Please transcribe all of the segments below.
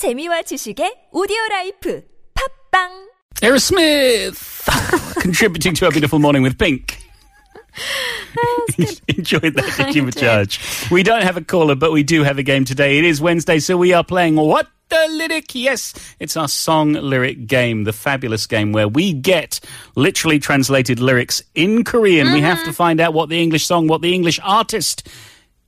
재미와 지식의 오디오 라이프 팝빵 Aerosmith contributing to our beautiful morning with Pink. Enjoyed that, did you, Judge? We don't have a caller, but we do have a game today. It is Wednesday, so we are playing What the Lyric? Yes, it's our song lyric game, the fabulous game where we get literally translated lyrics in Korean. We have to find out what the English song, what the English artist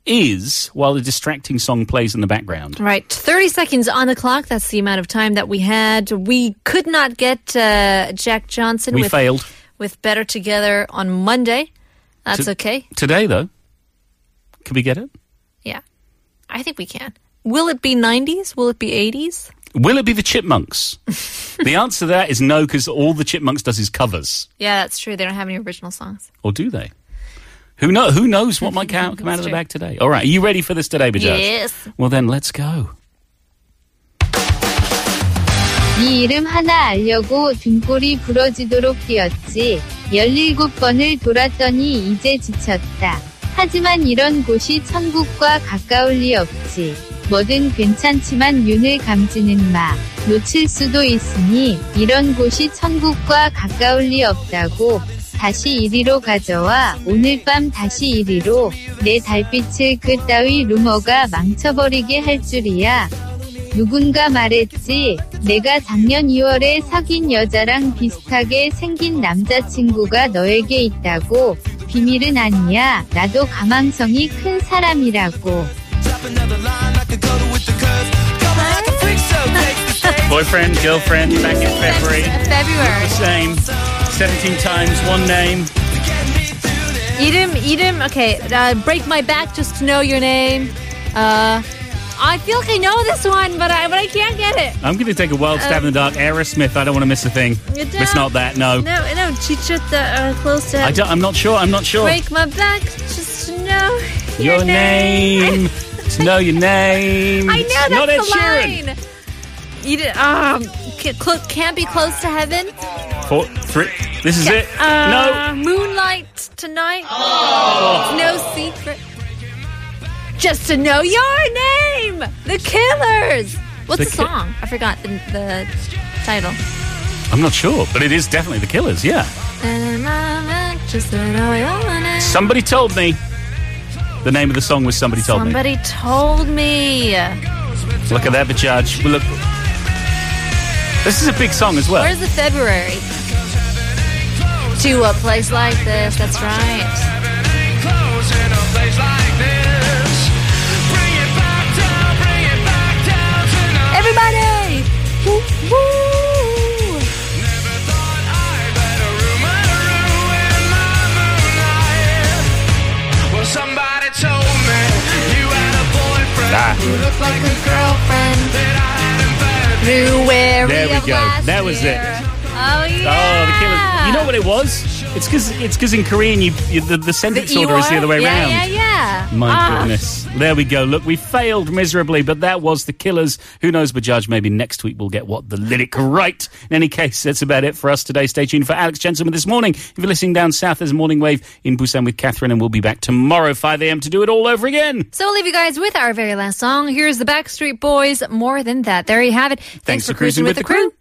is while the distracting song plays in the background. Right, 30 seconds on the clock. That's the amount of time that we had. We could not get uh, Jack Johnson We with, failed. with Better Together on Monday. That's To- okay. Today, though, can we get it? Yeah, I think we can. Will it be 90s? Will it be 80s? Will it be the Chipmunks? the answer to that is no, because all the Chipmunks does is covers. Yeah, that's true. They don't have any original songs. Or do they? Who know? Who knows what might come, come out of the bag today? All right, are you ready for this today, Bajaj? Yes. Well, then let's go. 네 이름 하나 알려고 등골이 부러지도록 뛰었지. 17번을 돌았더니 이제 지쳤다. 하지만 이런 곳이 천국과 가까울 리 없지. 뭐든 괜찮지만 윤을 감지는 마. 놓칠 수도 있으니 이런 곳이 천국과 가까울 리 없다고. 다시 이리로 가져와 오늘 밤 다시 이리로 내 달빛을 그 따위 루머가 망쳐버리게 할 줄이야. 누군가 말했지, 내가 작년 2월에 사귄 여자랑 비슷하게 생긴 남자친구가 너에게 있다고. 비밀은 아니야. 나도 가망성이 큰 사람이라고. Boyfriend, girlfriend, back in February. February. Same. 17 times, one name. Edom, Edom, okay. Uh, break my back just to know your name. Uh, I feel like I know this one, but I but I can't get it. I'm going to take a wild stab um, in the dark. Uh, Aerosmith. I don't want to miss a thing. It's not that. No. No, no. Chichita or uh, uh, close to. I don't, I'm not sure. I'm not sure. Break my back just to know your, your name. name. to know your name. I know that's not the line. You did, um, clo- can't be close to heaven. Four, three. This is it. Uh, no. Moonlight tonight. It's no secret. Just to know your name. The Killers. What's The the, song? I forgot the, the title. I'm not sure, but it is definitely the Killers, yeah. To know your name. Somebody told me. The name of the song was Somebody Told me. Somebody told me. Look at that, Bajaj. Look. This is a big song as well. Where's the February? To a place like this. That's right. Everybody! Woo, woo. Somebody you had a boyfriend who looked like a girlfriend that I had in bed. February There we go. That was it. Oh yeah. Oh, the Killers. You know what it was? It's because it's because in Korean you, you the, the sentence order is the other way yeah, around. Yeah, yeah, My Ah. goodness. There we go. Look, we failed miserably, but that was the killers. Who knows, Bajaj? Maybe next week we'll get what the lyric right. In any case, that's about it for us today. Stay tuned for Alex Jensen with this morning. If you're listening down south, there's a morning wave in Busan with Catherine, and we'll be back tomorrow, 5 a.m. to do it all over again. So we'll leave you guys with our very last song. Here's the Backstreet Boys. More than that. There you have it. Thanks, for cruising with the crew.